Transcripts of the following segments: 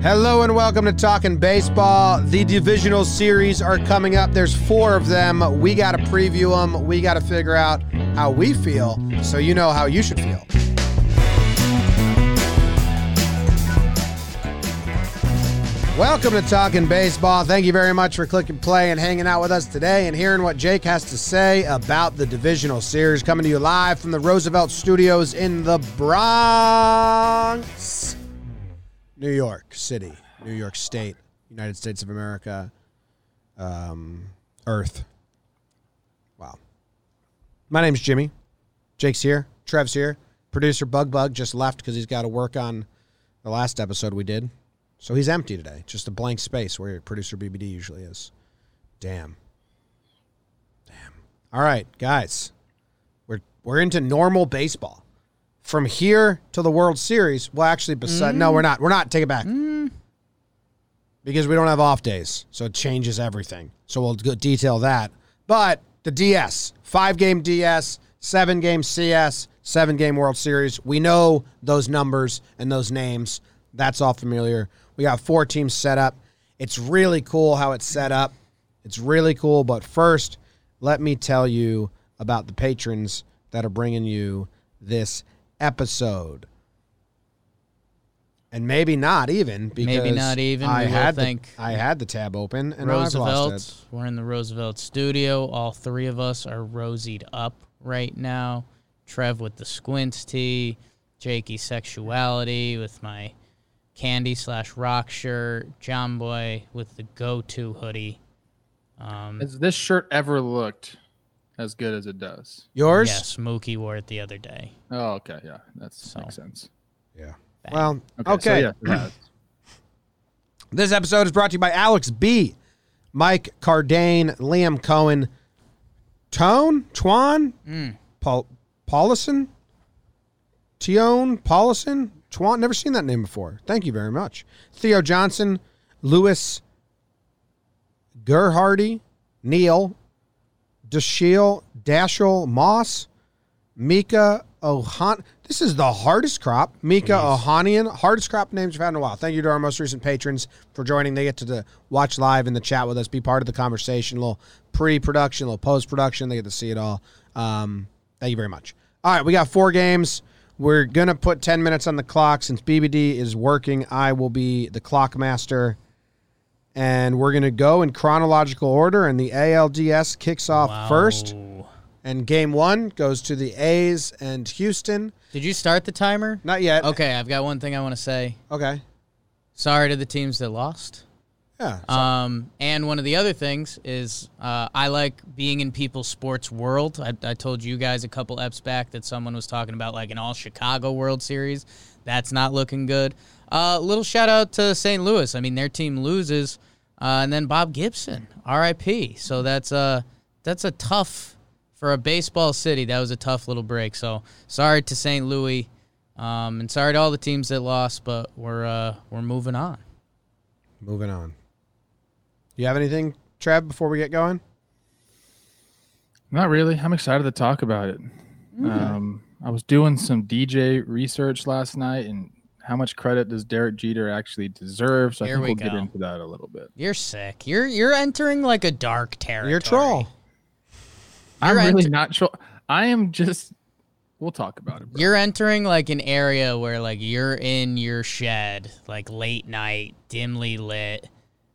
Hello and welcome to Talking Baseball. The divisional series are coming up. There's four of them. We got to preview them. We got to figure out how we feel so you know how you should feel. Welcome to Talking Baseball. Thank you very much for clicking play and hanging out with us today and hearing what Jake has to say about the divisional series. Coming to you live from the Roosevelt Studios in the Bronx, New York City, New York State, United States of America, um, Earth. Wow. My name's Jimmy. Jake's here. Trev's here. Producer Bug Bug just left because he's got to work on the last episode we did. So he's empty today, just a blank space where producer BBD usually is. Damn. Damn. All right, guys. We're we're into normal baseball. From here to the World Series, well actually beside no, we're not. We're not. Take it back. Mm. Because we don't have off days. So it changes everything. So we'll go detail that. But the DS, 5-game DS, 7-game CS, 7-game World Series. We know those numbers and those names. That's all familiar. We got four teams set up. It's really cool how it's set up. It's really cool. But first, let me tell you about the patrons that are bringing you this episode. And maybe not even because Maybe not even. I We will had the, I had the tab open and I've lost Roosevelt. it. We're in the Roosevelt studio. All three of us are rosied up right now. Trev with the squints tee, Jakey sexuality with my candy slash rock shirt, John Boy with the go to hoodie. Um, Has this shirt ever looked as good as it does? Yours? yes, Mookie wore it the other day. Oh, okay, yeah, that So. makes sense. Yeah. Bang. Well, Okay, okay. so yeah. This episode is brought to you by Alex B, Mike Cardane, Liam Cohen, Tone, Twan, Mm. Paul, Paulison, Tione, Paulison, Twan. Never seen that name before. Thank you very much. Theo Johnson, Lewis Gerhardy, Neil, Dashiel, Dashel, Moss, Mika Ohan. This is the hardest crop. Mika Ohanian. Hardest crop names we've had in a while. Thank you to our most recent patrons for joining. They get to the, watch live in the chat with us, be part of the conversation, a little pre production, a little post production. They get to see it all. Um, thank you very much. All right, we got four games. We're going to put 10 minutes on the clock. Since BBD is working, I will be the clock master. And we're going to go in chronological order. And the ALDS kicks off first. And game one goes to the A's and Houston. Did you start the timer? Not yet. Okay, I've got one thing I want to say. Okay. Sorry to the teams that lost. Yeah. Um, and one of the other things is uh, I like being in people's sports world. I, I told you guys a couple eps back that someone was talking about like an all Chicago World Series. That's not looking good. Uh, little shout out to St. Louis. I mean, their team loses, uh, and then Bob Gibson, R.I.P. So that's uh that's a tough for a baseball city. That was a tough little break. So sorry to St. Louis, um, and sorry to all the teams that lost, but we're uh, we're moving on. Moving on. You have anything, Trev, before we get going? Not really. I'm excited to talk about it. Um, I was doing some DJ research last night, and how much credit does Derek Jeter actually deserve? So Here I think we we'll get into that a little bit. You're sick. You're you're entering like a dark territory. You're a troll. I'm You're really not sure. I am just. We'll talk about it. Bro. You're entering like an area where like you're in your shed, like late night, dimly lit,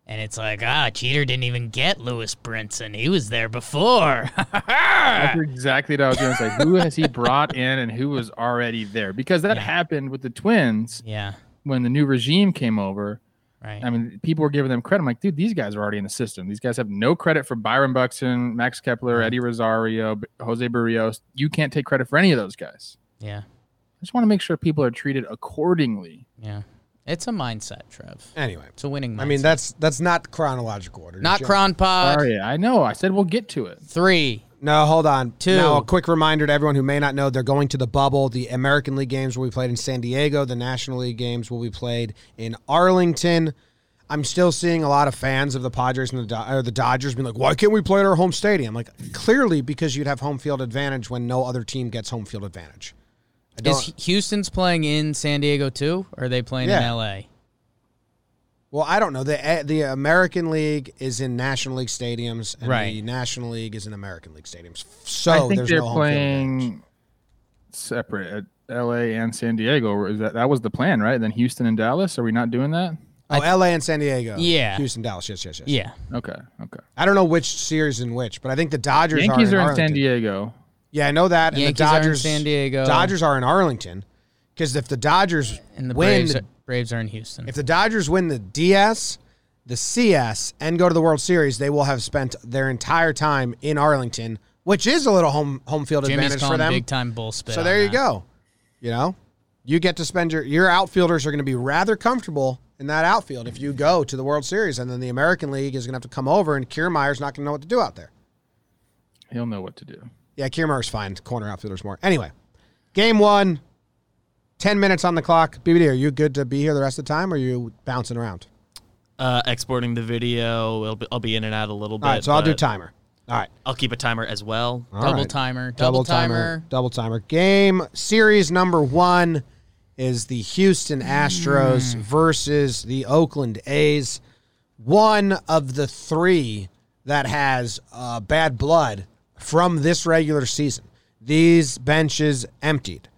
and it's like, ah, Jeter didn't even get Lewis Brinson. He was there before. That's exactly what I was going to say. Who has he brought in, and who was already there? Because that Yeah. happened with the Twins yeah, when the new regime came over. right. I mean, people were giving them credit. I'm like, dude, these guys are already in the system. These guys have no credit for Byron Buxton, Max Kepler, Eddie Rosario, Jose Berrios. You can't take credit for any of those guys. yeah, I just want to make sure people are treated accordingly. yeah. It's a mindset, Trev. Anyway, It's a winning mindset. I mean that's that's not chronological order. not Jim. Cron Pod. Sorry, I know. I said we'll get to it. Three. No, hold on. Two. Now, a quick reminder to everyone who may not know: they're going to the bubble. The American League games will be played in San Diego. The National League games will be played in Arlington. I'm still seeing a lot of fans of the Padres and the, Do- or the Dodgers being like, "Why can't we play at our home stadium?" Like, clearly because you'd have home field advantage when no other team gets home field advantage. I don't, Is Houston's playing in San Diego too, or are they playing Yeah. in LA? Well, I don't know. The eh, the American League is in National League stadiums, and Right. the National League is in American League stadiums. So I think there's they're no home playing separate at L.A. and San Diego. Is that that was the plan, right? Then Houston and Dallas. Are we not doing that? Oh, LA and San Diego. Yeah. Houston, Dallas. Yes, yes, yes. Yeah. Okay, okay. I don't know which series in which, but I think the Dodgers Yankees are are in, in San Diego. Yeah, I know that. And Yankees the are in Dodgers, San Diego. Dodgers are in Arlington. Because if the Dodgers And the win, Braves, the, are, Braves are in Houston. if the Dodgers win the DS, the CS, and go to the World Series, they will have spent their entire time in Arlington, which is a little home home field Jimmy's advantage for calling them. big time bull spit. So on there you that. go. You know, you get to spend your your outfielders are going to be rather comfortable in that outfield if you go to the World Series, and then the American League is going to have to come over, and Kiermaier's not going to know what to do out there. He'll know what to do. Yeah, Kiermaier's fine. Corner outfielders more. Anyway, game one, 10 minutes on the clock. BBD, are you good to be here the rest of the time, or are you bouncing around? Uh, exporting the video. It'll be, I'll be in and out a little bit. All right, so I'll do but timer. All right. I'll keep a timer as well. All Double right. timer. Double, timer. Double timer. Game series number one is the Houston Astros versus the Oakland A's. One of the three that has uh, bad blood from this regular season. These benches emptied.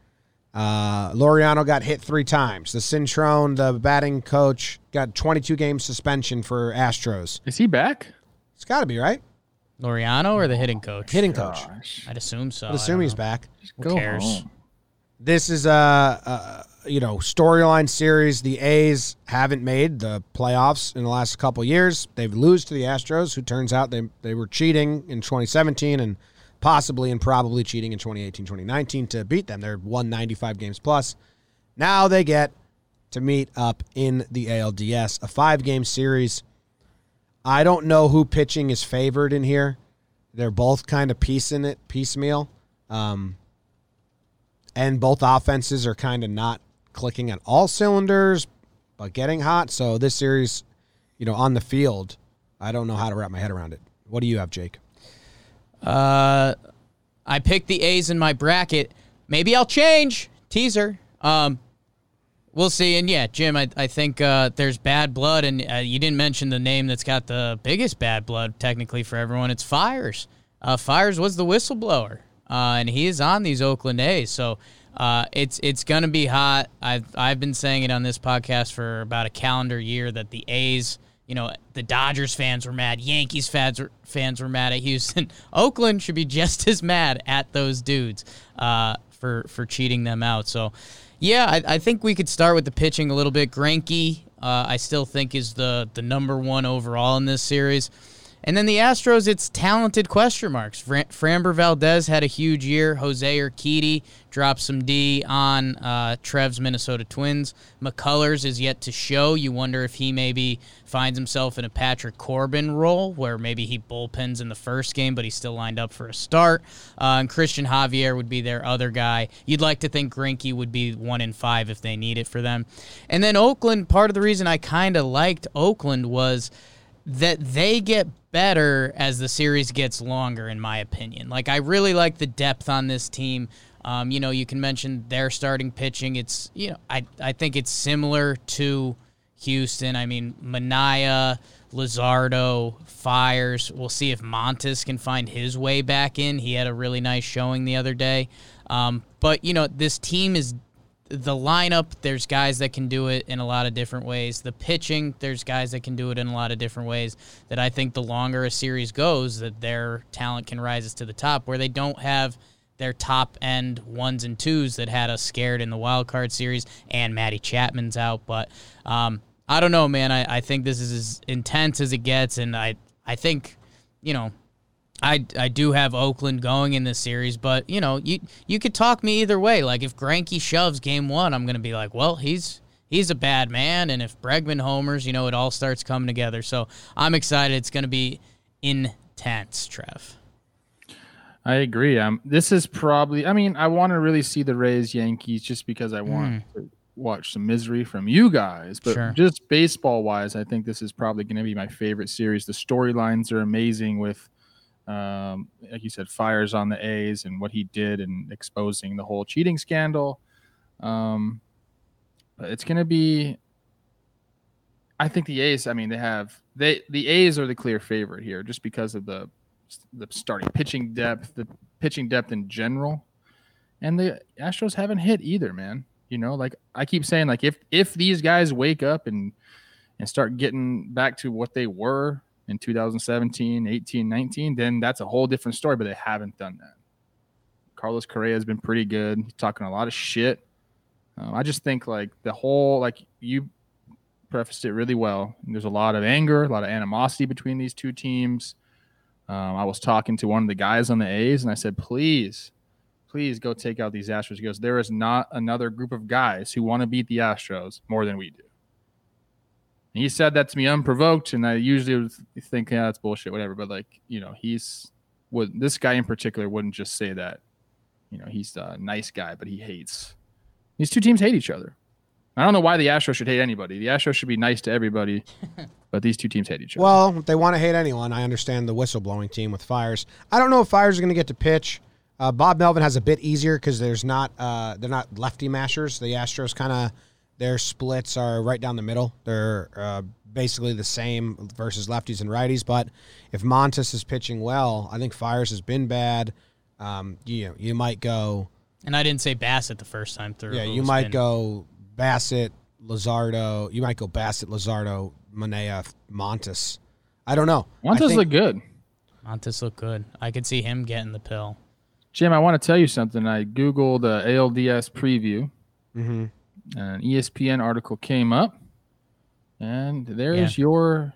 Uh, Laureano got hit three times. The Cintron, the batting coach, got 22 game suspension for Astros. Is he back? It's got to be right. Laureano or the hitting coach? Hitting coach. I'd assume so. I'd assume don't he's know. back. Who go cares? home. this is a, a you know storyline series. The A's haven't made the playoffs in the last couple years. They've lose to the Astros, who turns out they they were cheating in 2017 and possibly and probably cheating in 2018, 2019 to beat them. They're 195 games plus. Now they get to meet up in the ALDS, a five game series. I don't know who pitching is favored in here. They're both kind of piecing it piecemeal. Um, and both offenses are kind of not clicking at all cylinders, but getting hot. So this series, you know, on the field, I don't know how to wrap my head around it. What do you have, Jake? Uh, I picked the A's in my bracket. Maybe I'll change. Teaser. Um, we'll see. And yeah, Jim, I, I think uh, there's bad blood, and uh, you didn't mention the name that's got the biggest bad blood technically for everyone. It's Fiers. Uh, Fiers was the whistleblower, uh, and he is on these Oakland A's. So uh, it's it's gonna be hot. I've I've been saying it on this podcast for about a calendar year that the A's you know, the Dodgers fans were mad. Yankees fans were, fans were mad at Houston. Oakland should be just as mad at those dudes uh, for for cheating them out. So, yeah, I, I think we could start with the pitching a little bit. Greinke, uh, I still think is the the number one overall in this series. And then the Astros, it's talented question marks. Fran- Framber Valdez had a huge year. Jose Urquidy dropped some D on uh, Trev's Minnesota Twins. McCullers is yet to show. You wonder if he maybe finds himself in a Patrick Corbin role where maybe he bullpens in the first game, but he's still lined up for a start. Uh, and Christian Javier would be their other guy. You'd like to think Greinke would be one in five if they need it for them. And then Oakland, part of the reason I kind of liked Oakland was that they get better as the series gets longer, in my opinion. Like, I really like the depth on this team. Um, you know, you can mention their starting pitching. It's, you know, I, I think it's similar to Houston. I mean, Manaea, Luzardo, Fiers. We'll see if Montas can find his way back in. He had a really nice showing the other day. Um, but, you know, this team is the lineup, there's guys that can do it in a lot of different ways. The pitching, there's guys that can do it in a lot of different ways. That I think the longer a series goes, that their talent can rise to the top, where they don't have their top end ones and twos that had us scared in the wild card series, and Maddie Chapman's out. But um, I don't know, man. I, I think this is as intense as it gets, and I I think, you know, I, I do have Oakland going in this series, but you know you you could talk me either way. Like if Greinke shoves game one, I'm gonna be like, well, he's he's a bad man, and if Bregman homers, you know it all starts coming together. So I'm excited. It's gonna be intense, Trev. I agree. Um, this is probably. I mean, I want to really see the Rays Yankees just because I want to watch some misery from you guys. But Sure. just baseball wise, I think this is probably going to be my favorite series. The storylines are amazing with, um, like you said, Fiers on the A's and what he did and exposing the whole cheating scandal. Um, it's going to be. I think the A's. I mean, they have they the A's are the clear favorite here, just because of the the starting pitching depth, the pitching depth in general, and the Astros haven't hit either, man. You know, like I keep saying, like if if these guys wake up and and start getting back to what they were in 2017, 18, 19, then that's a whole different story. But they haven't done that. Carlos Correa has been pretty good. He's talking a lot of shit. Um, I just think like the whole like you prefaced it really well. There's a lot of anger, a lot of animosity between these two teams. Um, I was talking to one of the guys on the A's, and I said, "Please, please go take out these Astros." He goes, "There is not another group of guys who want to beat the Astros more than we do." And he said that to me unprovoked, and I usually would think, "Yeah, that's bullshit, whatever." But like, you know, he's would this guy in particular wouldn't just say that. You know, he's a nice guy, but he hates. These two teams hate each other. I don't know why the Astros should hate anybody. The Astros should be nice to everybody, but these two teams hate each other. Well, if they want to hate anyone, I understand the whistleblowing team with Fiers. I don't know if Fiers are going to get to pitch. Uh, Bob Melvin has a bit easier because there's not uh, they're not lefty mashers. The Astros kind of their splits are right down the middle. They're uh, basically the same versus lefties and righties. But if Montas is pitching well, I think Fiers has been bad. Um, you know, you might go. And I didn't say Bassitt the first time through. Yeah, you might been- go Bassitt, Luzardo. You might go Bassitt, Luzardo, Manaea, Montas. I don't know. I Montas think- look good. Montas look good. I could see him getting the pill. Jim, I want to tell you something. I Googled uh, ALDS preview. Mhm. An ESPN article came up, and there's your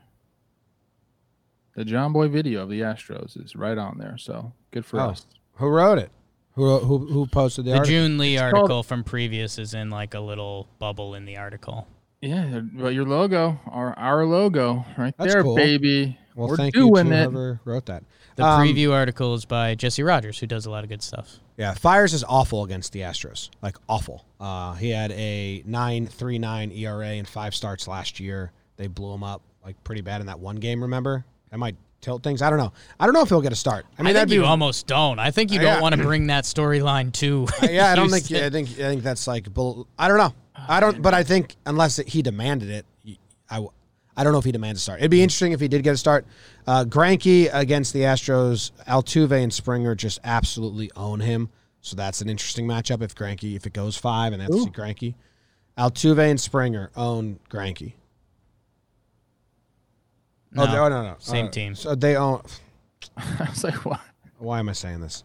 the John Boy video of the Astros is right on there. So good for Oh. us. Who wrote it? Who who who posted the, The article? June Lee called- article from previous is in like a little bubble in the article. Yeah, well, your logo, our our logo, right That's there, cool. baby. Well, We're thank you to it. whoever wrote that. The Um, preview article is by Jesse Rogers, who does a lot of good stuff. Yeah, Fiers is awful against the Astros. Like awful. Uh, he had a nine three nine ERA and five starts last year. They blew him up like pretty bad in that one game. Remember? That might tilt things. I don't know. I don't know if he'll get a start. I I, mean, think that'd be you almost don't. I think you Uh, don't yeah. want to bring that storyline to. yeah, I don't think. Houston. I think. I think that's like. I don't know. I don't. But I think unless it, he demanded it, I. w- I don't know if he demands a start. It'd be interesting if he did get a start. Uh, Greinke against the Astros, Altuve and Springer just absolutely own him. So that's an interesting matchup if Greinke if it goes five and that's Ooh. Greinke. Altuve and Springer own Greinke. No, oh, they- oh, no, no, same Uh, team. So they own. I was like, what? Why am I saying this?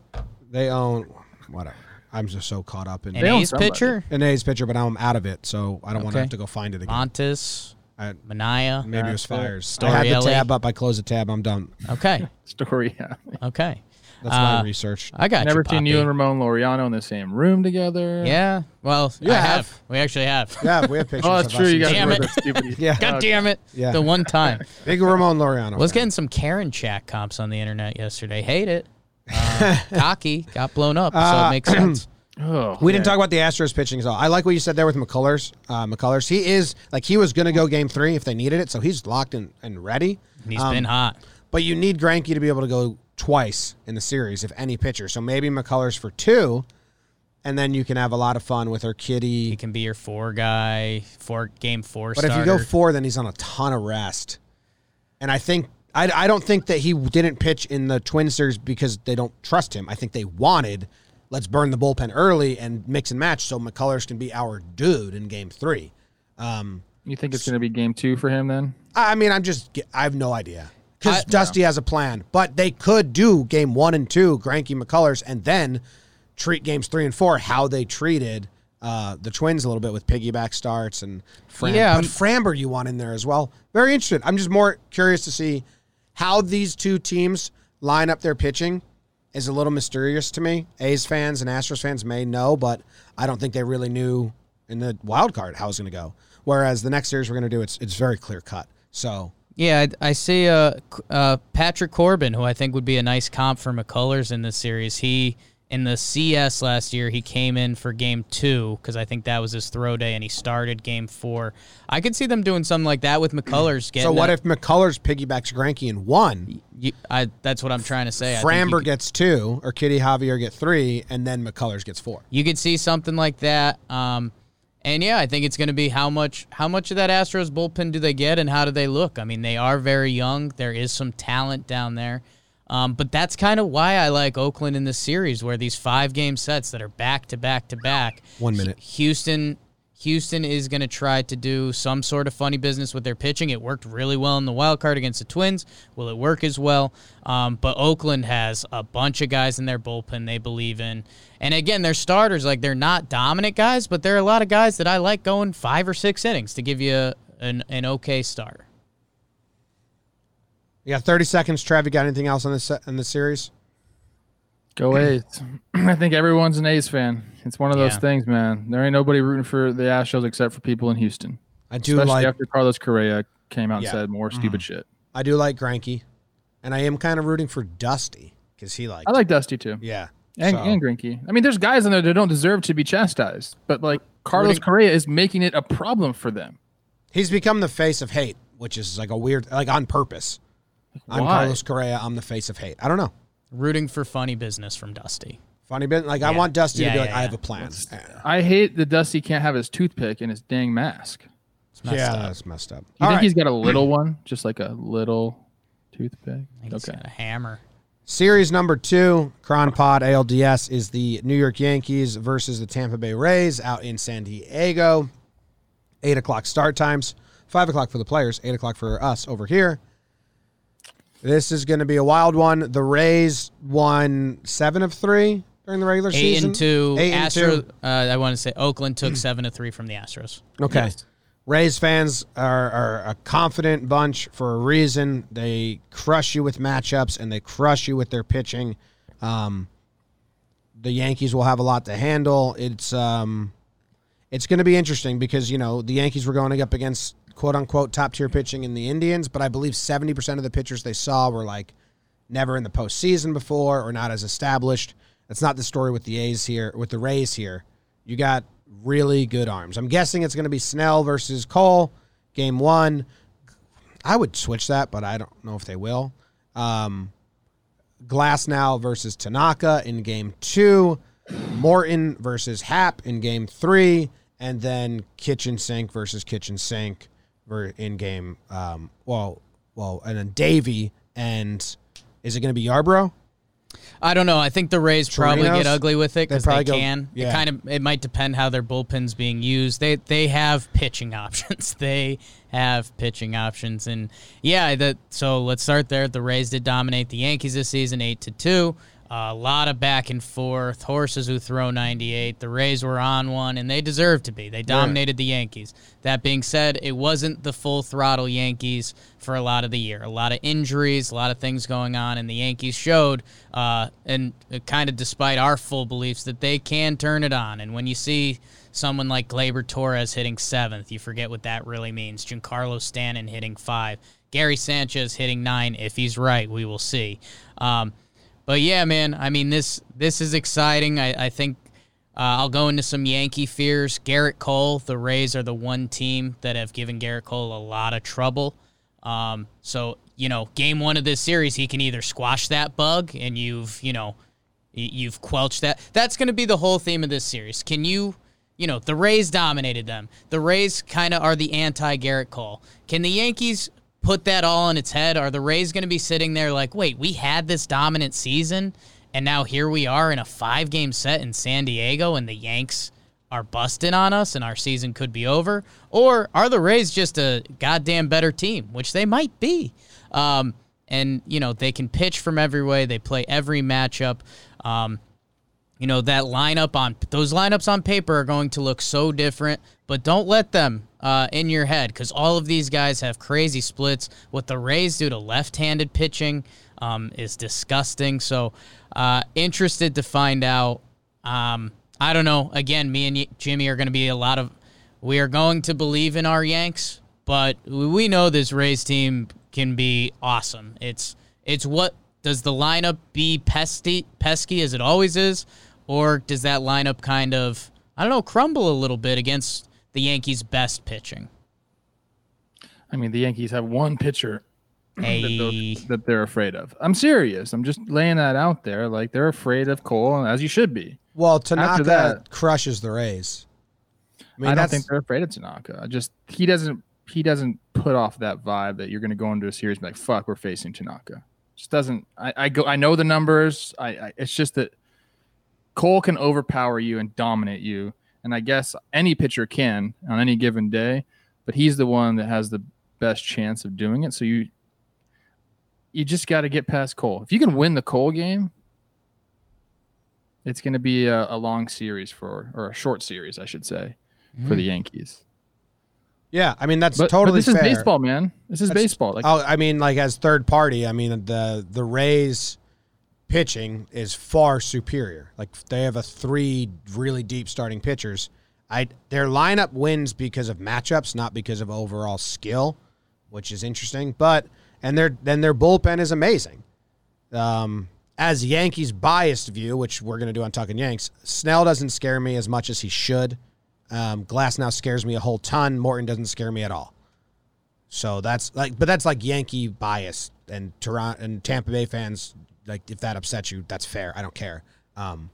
They own whatever. I'm just so caught up in An They A's pitcher, an A's pitcher, but now I'm out of it, so I don't want to have to go find it again. Montas, I, Manaea. maybe it was That's it. Fiers. I had the tab up. I closed the tab. I'm done. Okay, Story. Yeah. okay. That's my Uh, research. I got Never you, seen you Poppy. and Ramon Laureano in the same room together. Yeah, well, You I have. have. We actually have. Yeah, we have pictures. Oh, of that's us true. You and guys Damn were it. the stupid. Yeah. God damn it! Yeah. The one time. Big Ramon Laureano. was fan. getting some Karen chat comps on the internet yesterday. Hate it. Uh, cocky got blown up, so Uh, it makes sense. Oh, We didn't talk about the Astros pitching at all. I like what you said there with McCullers. Uh, McCullers, he is like he was going to go game three if they needed it, so he's locked in and ready. He's Um, been hot. But you need Greinke to be able to go twice in the series, if any pitcher. So maybe McCullers for two, and then you can have a lot of fun with Urquidy. He can be your four guy, four game four. But if you go four, then he's on a ton of rest. And I think I, I don't think that he didn't pitch in the Twin series because they don't trust him. I think they wanted let's burn the bullpen early and mix and match so McCullers can be our dude in game three. Um, You think it's going to be game two for him then? I mean, I'm just, I have no idea. Because Dusty has a plan. But they could do game one and two, Greinke McCullers, and then treat games three and four how they treated uh, the Twins a little bit with piggyback starts and Fram- Yeah, But Framber you want in there as well. Very interested. I'm just more curious to see how these two teams line up their pitching is a little mysterious to me. A's fans and Astros fans may know, but I don't think they really knew in the wild card how it was going to go. Whereas the next series we're going to do, it's it's very clear cut. So Yeah, I, I see uh, uh, Patrick Corbin, who I think would be a nice comp for McCullers in this series. He in the CS last year, he came in for game two because I think that was his throw day, and he started game four. I could see them doing something like that with McCullers. Getting So what if McCullers piggybacks Greinke in one? you, I, that's what I'm trying to say. Framber could- gets two, or Kitty Javier get three, and then McCullers gets four. You could see something like that. Um, And yeah, I think it's going to be how much how much of that Astros bullpen do they get, and how do they look? I mean, they are very young. There is some talent down there, um, but that's kind of why I like Oakland in this series, where these five game sets that are back to back to back. One minute. Houston Houston is going to try to do some sort of funny business with their pitching. It worked really well in the wild card against the Twins. Will it work as well? Um, but Oakland has a bunch of guys in their bullpen they believe in. And again, they're starters. Like they're not dominant guys, but there are a lot of guys that I like going five or six innings to give you a, an, an okay start. You got 30 seconds. Trav, you got anything else on this in the series? Go A's. I think everyone's an A's fan. It's one of those Yeah. things, man. There ain't nobody rooting for the Astros except for people in Houston. I do Especially like after Carlos Correa came out Yeah. and said more mm-hmm. stupid shit. I do like Greinke, and I am kind of rooting for Dusty because he like I like Dusty too. yeah And, So- and Greinke. I mean, there's guys in there that don't deserve to be chastised, but like Carlos Rooting- Correa is making it a problem for them. He's become the face of hate, which is like a weird like on purpose. I'm Why? Carlos Correa. I'm the face of hate. I don't know. Rooting for funny business from Dusty. Funny bit. Like I want Dusty Yeah, to be like, yeah, I have a plan. I hate that Dusty can't have his toothpick and his dang mask. It's messed yeah, up. that's messed up. You All think right. he's got a little one, just like a little toothpick? I think he's Okay. got a hammer. Series number two, Cron Pod ALDS, is the New York Yankees versus the Tampa Bay Rays out in San Diego. Eight o'clock start times, five o'clock for the players, eight o'clock for us over here. This is going to be a wild one. The Rays won seven of three during the regular Eight season. and two. Eight and two. Uh, I want to say Oakland took seven to three from the Astros. Okay. Yes. Rays fans are, are a confident bunch for a reason. They crush you with matchups and they crush you with their pitching. Um, the Yankees will have a lot to handle. It's um, it's going to be interesting because you know the Yankees were going up against quote unquote top tier pitching in the Indians, but I believe seventy percent of the pitchers they saw were like never in the postseason before or not as established. That's not the story with the A's here, with the Rays here. You got really good arms. I'm guessing it's going to be Snell versus Cole, game one. I would switch that, but I don't know if they will. Um, Glasnow versus Tanaka in game two, Morton versus Happ in game three, and then Kitchen Sink versus Kitchen Sink ver- in game. Um, well, well, and then Deivi and is it going to be Yarbrough? I don't know. I think the Rays probably Chirinos? get ugly with it because they, go- can. yeah. It kind of it might depend how their bullpen's being used. They they have pitching options. they have pitching options, and yeah, that. So let's start there. The Rays did dominate the Yankees this season, eight to two. A lot of back and forth. Horses who throw 98. The Rays were on one, and they deserved to be. They dominated the Yankees. That being said, it wasn't the full throttle Yankees for a lot of the year. A lot of injuries, a lot of things going on, and the Yankees showed, uh, and kind of despite our full beliefs, that they can turn it on. And when you see someone like Gleyber Torres hitting seventh, you forget what that really means. Giancarlo Stanton hitting five. Gary Sanchez hitting nine. If he's right, we will see. Um, but yeah, man, I mean this this is exciting. I, I think uh, I'll go into some Yankee fears. Gerrit Cole, the Rays are the one team that have given Gerrit Cole a lot of trouble. Um, so you know, game one of this series, he can either squash that bug, and you've you know, you've quelched that. That's going to be the whole theme of this series. Can you? You know, the Rays dominated them. The Rays kind of are the anti Gerrit Cole. Can the Yankees put that all on its head? Are the Rays going to be sitting there like, wait, we had this dominant season, and now here we are in a five game set in San Diego, and the Yanks are busting on us, and our season could be over? Or are the Rays just a goddamn better team, which they might be? Um, and, you know, they can pitch from every way, they play every matchup. Um, you know that lineup on those lineups on paper are going to look so different but don't let them uh, in your head because all of these guys have crazy splits. What the rays do to left-handed pitching um, is disgusting. So uh, interested to find out. Um, i don't know. Again me and jimmy are going to be a lot of we are going to believe in our yanks but we know this rays team can be awesome. It's it's what does the lineup be pesky, pesky as it always is, or does that lineup kind of, I don't know, crumble a little bit against the Yankees' best pitching? I mean, the Yankees have one pitcher that, Hey, they'll- that they're afraid of. I'm serious. I'm just laying that out there. Like they're afraid of Cole, as you should be. Well, Tanaka that- crushes the Rays. I mean, I don't think they're afraid of Tanaka. I just he doesn't he doesn't put off that vibe that you're going to go into a series and be like, "Fuck, we're facing Tanaka." Just doesn't. I, I go. I know the numbers. I, I. It's just that Cole can overpower you and dominate you, and I guess any pitcher can on any given day, but he's the one that has the best chance of doing it. So you you just got to get past Cole. If you can win the Cole game, it's going to be a, a long series for or a short series, I should say, for mm-hmm. the Yankees. yeah. I mean, that's But, totally but this fair. is baseball, man. This is That's- baseball. Like oh, I mean, like as third party, I mean the the Rays pitching is far superior. Like they have a three really deep starting pitchers. I their lineup wins because of matchups, not because of overall skill, which is interesting. But and their then their bullpen is amazing. Um, as Yankees biased view, which we're going to do on Talking Yanks, Snell doesn't scare me as much as he should. Um, Glasnow scares me a whole ton. Morton doesn't scare me at all. So that's like, but that's like Yankee bias and Toronto and Tampa Bay fans. Like, if that upsets you, that's fair. I don't care. Um,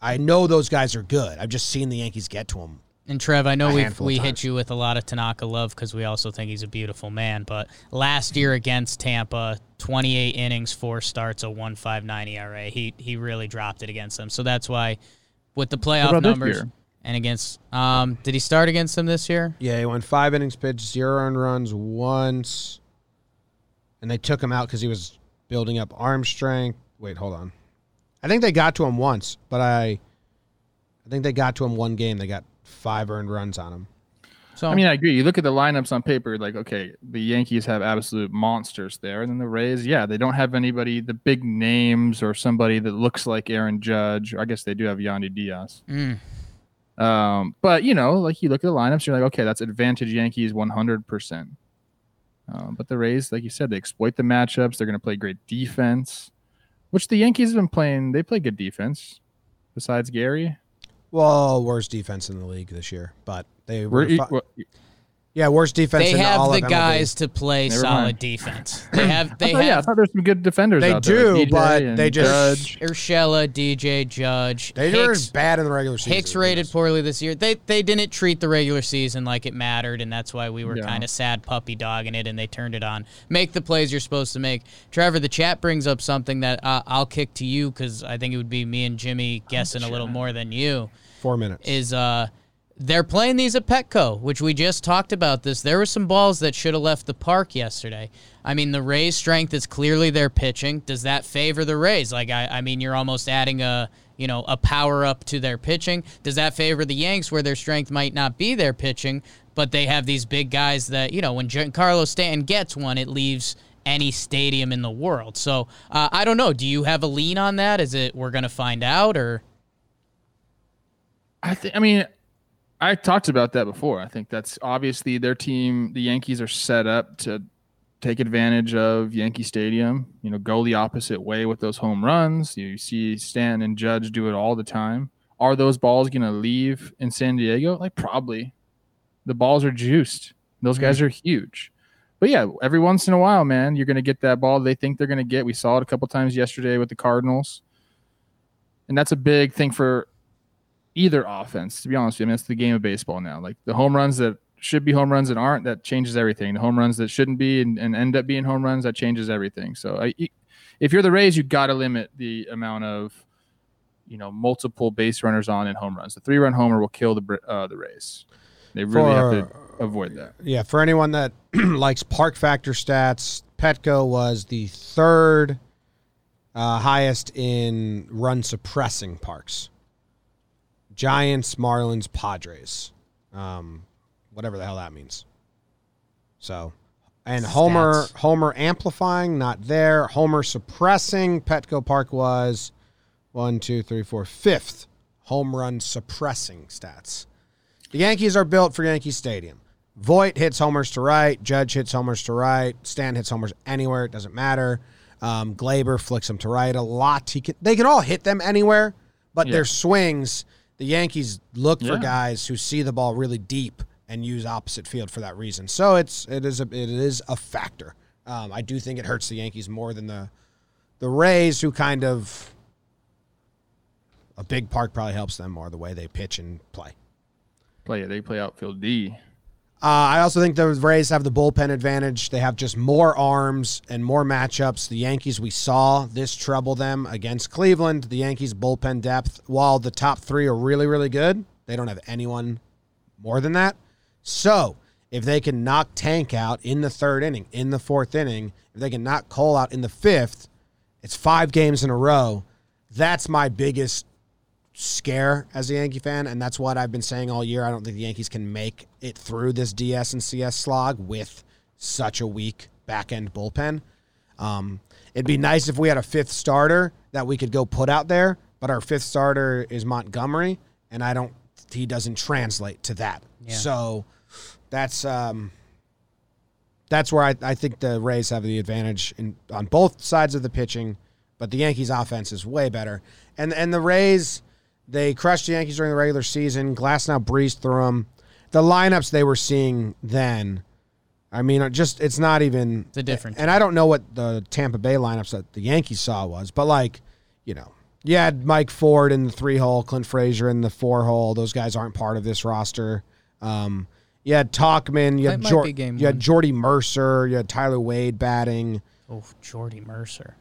I know those guys are good. I've just seen the Yankees get to them. And Trev, I know we we hit you with a lot of Tanaka love because we also think he's a beautiful man. But last year against Tampa, 28 innings, four starts, a 1.59 ERA. He he really dropped it against them. So that's why, with the playoff numbers and against, um, did he start against them this year? Yeah, he went five innings pitched, zero earned runs once, and they took him out because he was building up arm strength. Wait, hold on. I think they got to him once, but I, I think they got to him one game. They got five earned runs on him. So I mean, I agree. You look at the lineups on paper, like okay, the Yankees have absolute monsters there, and then the Rays, yeah, they don't have anybody, the big names or somebody that looks like Aaron Judge. Or I guess they do have Yandy Diaz. Mm. Um, but you know, like you look at the lineups, you're like, okay, that's advantage Yankees 100. percent um, But the Rays, like you said, they exploit the matchups. They're going to play great defense, which the Yankees have been playing. They play good defense. Besides Gary, Well, worst defense in the league this year, but they were. we're, fi- well, yeah, worst defense. they in have all the of guys to play Never solid mind. defense. They have they I thought, yeah, I have thought there's some good defenders. They out there, do, DJ but and they just- Judge. Urshela, DJ, Judge. They were Hicks, bad in the regular season. Hicks rated poorly this year. They they didn't treat the regular season like it mattered, and that's why we were Yeah. kind of sad puppy dogging it, and they turned it on. Make the plays you're supposed to make. Trevor, the chat brings up something that uh, I'll kick to you because I think it would be me and Jimmy guessing a little more than you. Four minutes. Is uh. They're playing these at Petco, which we just talked about this. There were some balls that should have left the park yesterday. I mean, the Rays' strength is clearly their pitching. Does that favor the Rays? Like, I, I mean, you're almost adding a, you know, a power up to their pitching. Does that favor the Yanks, where their strength might not be their pitching, but they have these big guys that, you know, when Giancarlo Stanton gets one, it leaves any stadium in the world. So uh, I don't know. Do you have a lean on that? Is it we're going to find out, or I think. I mean, I talked about that before. I think that's obviously their team. The Yankees are set up to take advantage of Yankee Stadium. You know, go the opposite way with those home runs. You see Stan and Judge do it all the time. Are those balls going to leave in San Diego? Like probably. The balls are juiced. Those guys mm-hmm. are huge. But yeah, every once in a while, man, you're going to get that ball they think they're going to get. We saw it a couple times yesterday with the Cardinals. And that's a big thing for either offense, to be honest with you. I mean, it's the game of baseball now. Like the home runs that should be home runs and aren't, that changes everything. The home runs that shouldn't be and, and end up being home runs, that changes everything. So I, if you're the Rays, you've got to limit the amount of, you know, multiple base runners on and home runs. The three run homer will kill the uh, the Rays. They really have to avoid that. Yeah, for anyone that likes park factor stats, Petco was the third uh, highest in run suppressing parks. Giants, Marlins, Padres, um, whatever the hell that means. So, and Homer Stats. Homer amplifying not there. Homer suppressing Petco Park was one, two, three, four, fifth home run suppressing stats. The Yankees are built for Yankee Stadium. Voit hits homers to right. Judge hits homers to right. Stan hits homers anywhere. It doesn't matter. Um, Gleyber flicks them to right a lot. He can, they can all hit them anywhere, but Yeah. their swings, the Yankees look for guys who see the ball really deep and use opposite field for that reason. So it's it is a it is a factor. Um, I do think it hurts the Yankees more than the the Rays, who kind of a big park probably helps them more the way they pitch and play. Play it. they play outfield D. Uh, I also think the Rays have the bullpen advantage. They have just more arms and more matchups. The Yankees, we saw this trouble them against Cleveland. The Yankees' bullpen depth, while the top three are really, really good, they don't have anyone more than that. So if they can knock Tank out in the third inning, in the fourth inning, if they can knock Cole out in the fifth, it's five games in a row. That's my biggest scare as a Yankee fan, and that's what I've been saying all year. I don't think the Yankees can make it through this DS and CS slog with such a weak back end bullpen. Um, it'd be nice if we had a fifth starter that we could go put out there, but our fifth starter is Montgomery, and I don't. He doesn't translate to that. Yeah. So that's um, that's where I, I think the Rays have the advantage in on both sides of the pitching, but the Yankees offense is way better. And and the Rays they crushed the Yankees during the regular season. Glasnow breezed through them. The lineups they were seeing then, I mean, just it's not even the difference. And I don't know what the Tampa Bay lineups that the Yankees saw was, but like, you know, you had Mike Ford in the three hole, Clint Frazier in the four hole. Those guys aren't part of this roster. Um, you had Tauchman, you had, Jor- game you had. Jordy Mercer, you had Tyler Wade batting. Oh, Jordy Mercer.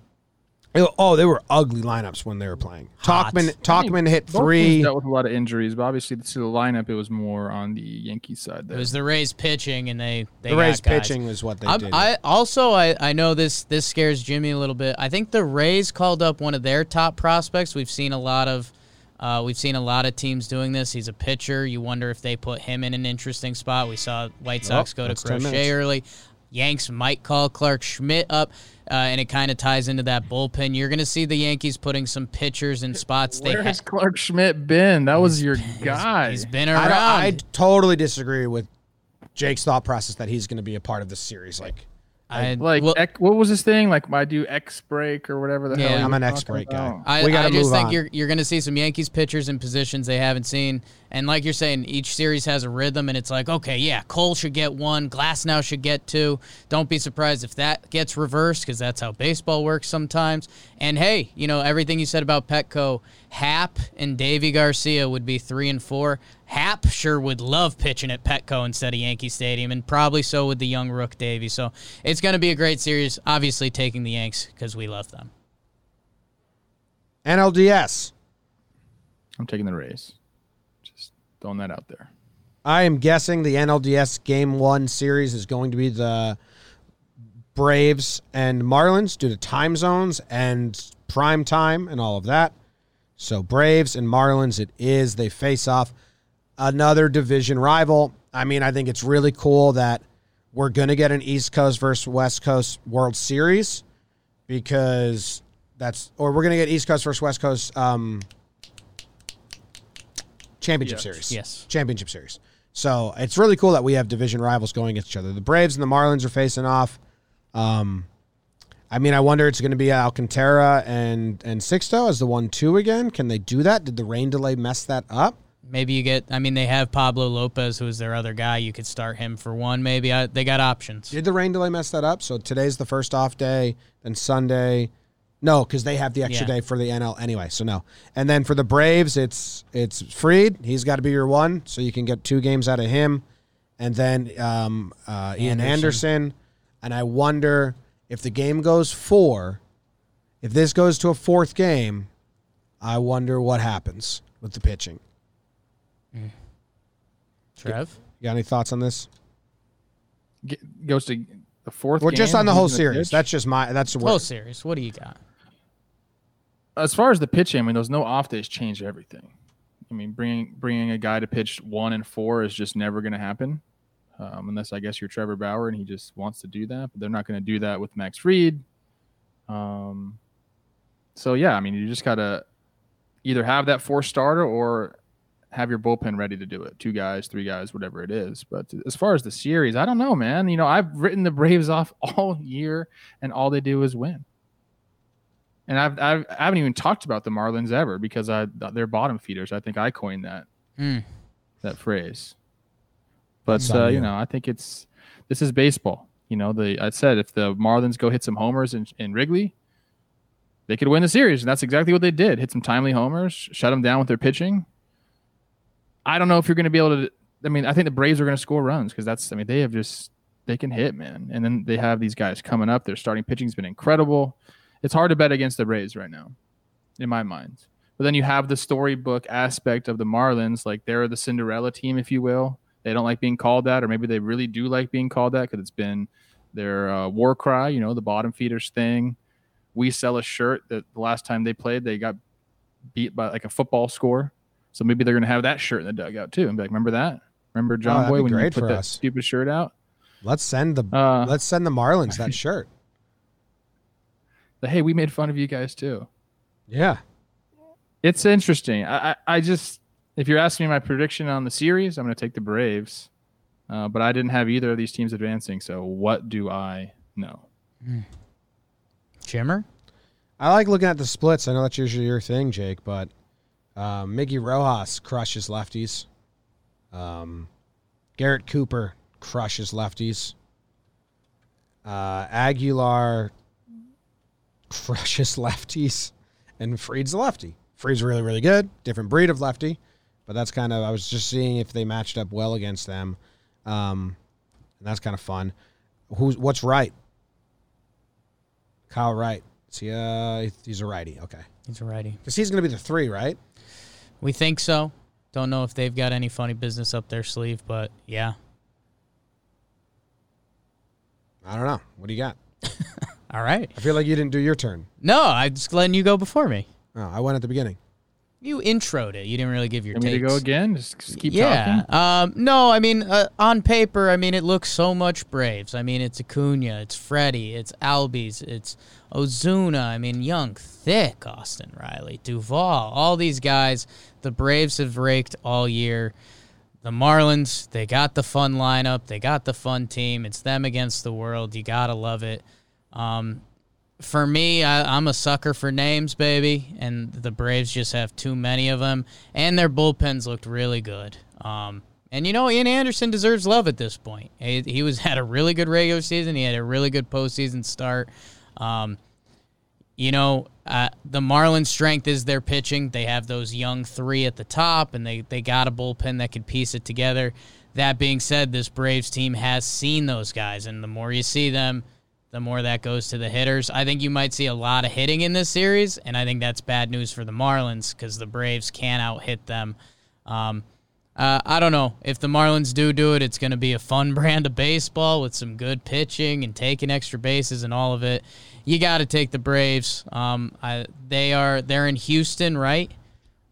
It- oh, they were ugly lineups when they were playing. Hot. Tauchman, Tauchman hit Both teams three. dealt with a lot of injuries, but obviously to the lineup, it was more on the Yankee side. It was the Rays pitching, and they they The got Rays guys. pitching was what they I'm- did. I also I, I know this this scares Jimmy a little bit. I think the Rays called up one of their top prospects. We've seen a lot of uh, we've seen a lot of teams doing this. He's a pitcher. You wonder if they put him in an interesting spot. We saw White Sox go to that's 10 Crochet early. Yanks might call Clarke Schmidt up, uh, and it kind of ties into that bullpen. You're going to see the Yankees putting some pitchers in spots they Where ha- has Clarke Schmidt been? That was your guy. He's been around. don't- I totally disagree with Jake's thought process that he's going to be a part of this series. Like, I- like, well- ec- what was this thing? Like, I do X break or whatever the Yeah. hell. he I'm an X break guy. I, We gotta I just move think on. you're you're going to see some Yankees pitchers in positions they haven't seen, and like you're saying, each series has a rhythm, and it's like, okay, yeah, Cole should get one, Glasnow should get two. Don't be surprised if that gets reversed because that's how baseball works sometimes. And hey, you know everything you said about Petco, Happ and Deivi Garcia would be three and four. Happ sure would love pitching at Petco instead of Yankee Stadium, and probably so would the young Rook Deivi. So it's going to be a great series. Obviously, taking the Yanks because we love them. NLDS. I'm taking the Rays. Just throwing that out there. I am guessing the NLDS Game One series is going to be the Braves and Marlins due to time zones and prime time and all of that. So Braves and Marlins, it is. They face off another division rival. I mean, I think it's really cool that we're going to get an East Coast versus West Coast World Series because that's, or we're going to get East Coast versus West Coast um, Championship Yes. Series. Yes. Championship Series. So it's really cool that we have division rivals going against each other. The Braves and the Marlins are facing off. Um, I mean, I wonder it's going to be Alcantara and and Sixto as the one two again. Can they do that? Did the rain delay mess that up? Maybe you get. I mean, they have Pablo Lopez, who is their other guy. You could start him for one. Maybe I, they got options. Did the rain delay mess that up? So today's the first off day, then Sunday. No, because they have the extra Yeah. day for the NL anyway. So no. And then for the Braves, it's it's Fried. He's got to be your one, so you can get two games out of him. And then um, uh, Ian Anderson. Anderson. And I wonder if the game goes four, if this goes to a fourth game, I wonder what happens with the pitching. Mm. Trev, You got any thoughts on this? Get, goes to the fourth. We're just on the whole series. pitch? That's just my. That's the whole word. series. What do you got? as far as the pitching. I mean, those no off days change everything. I mean, bringing bringing a guy to pitch one and four is just never going to happen, um, unless I guess you're Trevor Bauer and he just wants to do that. But they're not going to do that with Max Fried. Um, so yeah, I mean, you just got to either have that four starter or have your bullpen ready to do it. Two guys, three guys, whatever it is. But as far as the series, I don't know, man. You know, I've written the Braves off all year, and all they do is win. And I've, I've I haven't even talked about the Marlins ever because I they're bottom feeders. I think I coined that Hmm. that phrase. But uh, you. know, I think it's this is baseball. You know, the I said if the Marlins go hit some homers in, in Wrigley, they could win the series, and that's exactly what they did. Hit some timely homers, shut them down with their pitching. I don't know if you're going to be able to I mean, I think the Braves are going to score runs because that's. I mean, they have just they can hit, man. And then they have these guys coming up. Their starting pitching's been incredible. It's hard to bet against the Braves right now, in my mind. But then you have the storybook aspect of the Marlins, like they're the Cinderella team, if you will. They don't like being called that, or maybe they really do like being called that because it's been their uh, war cry, you know, the bottom feeders thing. We sell a shirt that the last time they played, they got beat by like a football score. So maybe they're going to have that shirt in the dugout too, and be like, "Remember that? Remember John Oh, Boy when you put that us. stupid shirt out?" Let's send the Uh, let's send the Marlins that shirt. the, hey, we made fun of you guys too. Yeah. It's interesting. I, I, I just, if you're asking me my prediction on the series, I'm going to take the Braves. Uh, but I didn't have either of these teams advancing. So what do I know? Jimmer? I like looking at the splits. I know that's usually your thing, Jake, but um, Miggy Rojas crushes lefties. Um, Garrett Cooper crushes lefties. Uh, Aguilar crushes lefties, and Fried's a lefty. Fried's really, really good. Different breed of lefty, but that's kind of. I was just seeing if they matched up well against them, um, and that's kind of fun. Who's what's right? Kyle Wright. Is he, uh, he's a righty. Okay. He's a righty. Because he's going to be the three, right? We think so. Don't know if they've got any funny business up their sleeve, but yeah. I don't know. What do you got? All right. I feel like you didn't do your turn. No, I'm just letting you go before me. Oh, I went at the beginning. You introed it. You didn't really give your Want me to go again? Just, just keep yeah. talking. Um, no, I mean, uh, on paper, I mean, it looks so much Braves. I mean, it's Acuna, it's Freddie, it's Albies, it's Ozuna. I mean, young, thick Austin Riley, Duvall, all these guys. The Braves have raked all year. The Marlins, they got the fun lineup, they got the fun team. It's them against the world. You gotta love it. Um, for me, I, I'm a sucker for names, baby, and the Braves just have too many of them, and their bullpens looked really good. Um, and you know, Ian Anderson deserves love at this point. He, he was had a really good regular season. He had a really good postseason start. Um, you know, uh, the Marlins' strength is their pitching. They have those young three at the top, and they, they got a bullpen that could piece it together. That being said, this Braves team has seen those guys, and the more you see them, the more that goes to the hitters. I think you might see a lot of hitting in this series, and I think that's bad news for the Marlins because the Braves can out hit them. Um, uh, I don't know. If the Marlins do do it, it's going to be a fun brand of baseball with some good pitching and taking extra bases and all of it. You got to take the Braves. Um, I, they are they're in Houston, right?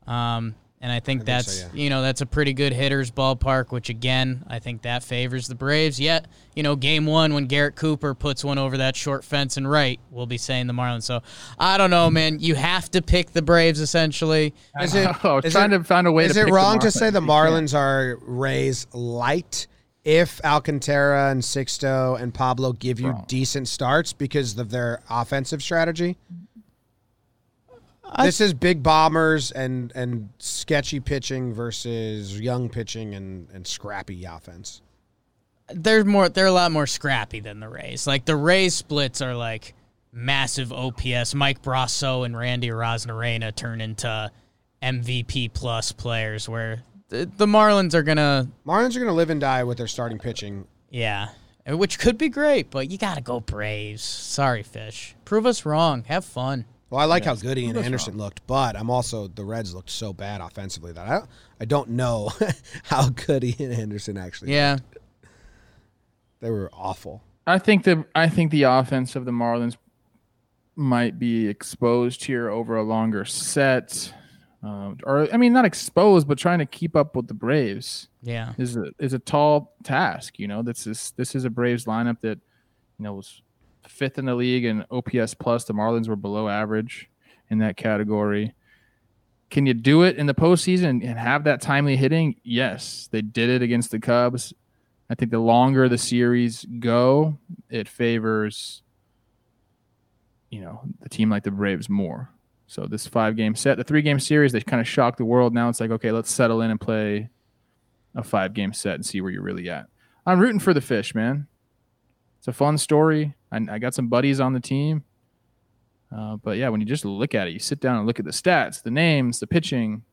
Um, and I think think that's so, you know that's a pretty good hitters ballpark, which again I think that favors the Braves. Yet you know game one when Garrett Cooper puts one over that short fence and right, we'll be saying the Marlins. So I don't know, man. You have to pick the Braves essentially. Is it, I was is trying it- to find a way Is to it pick the wrong to say the Marlins are Rays light if Alcantara and Sixto and Pablo give you Wrong. decent starts because of their offensive strategy? This is big bombers and and sketchy pitching versus young pitching and, and scrappy offense. they're more they're a lot more scrappy than the Rays. Like the Rays splits are like massive OPS. Mike Brosseau and Randy Arozarena turn into MVP plus players where the, the Marlins are gonna Marlins are going to live and die with their starting pitching. yeah. Which could be great, but you gotta go Braves. Sorry, Fish. Prove us wrong. Have fun. Well, I like how good Ian that's Anderson looked, but I'm also the Reds looked so bad offensively that I I don't know how good Ian Anderson actually. Yeah. they were awful. I think the I think the offense of the Marlins might be exposed here over a longer set, um, or I mean, not exposed, but trying to keep up with the Braves Yeah. is a is a tall task. You know, this is this is a Braves lineup that you know was fifth in the league in OPS plus. The Marlins were below average in that category. Can you do it in the postseason and have that timely hitting? Yes, they did it against the Cubs. I think the longer the series go, it favors you know the team like the Braves more. So this five game set, the three game series, they kind of shocked the world. Now it's like, okay, let's settle in and play a five game set and see where you're really at. I'm rooting for the fish, man. It's a fun story. I, I got some buddies on the team. Uh, but yeah, when you just look at it, you sit down and look at the stats, the names, the pitching.